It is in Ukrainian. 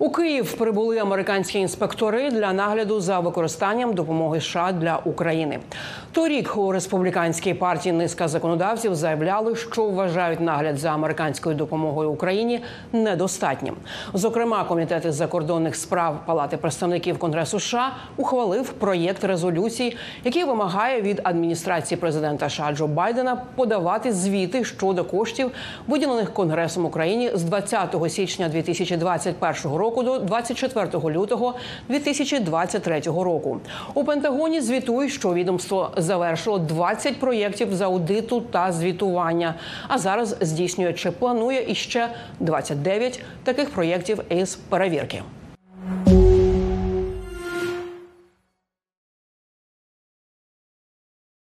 У Київ прибули американські інспектори для нагляду за використанням допомоги США для України. Торік у республіканській партії низка законодавців заявляли, що вважають нагляд за американською допомогою Україні недостатнім. Зокрема, комітет із закордонних справ Палати представників Конгресу США ухвалив проєкт резолюції, який вимагає від адміністрації президента США Джо Байдена подавати звіти щодо коштів, виділених Конгресом Україні з 20 січня 2021 року року до 24 лютого 2023 року. У Пентагоні звітують, що відомство завершило 20 проєктів з аудиту та звітування. А зараз здійснює чи планує іще 29 таких проєктів із перевірки.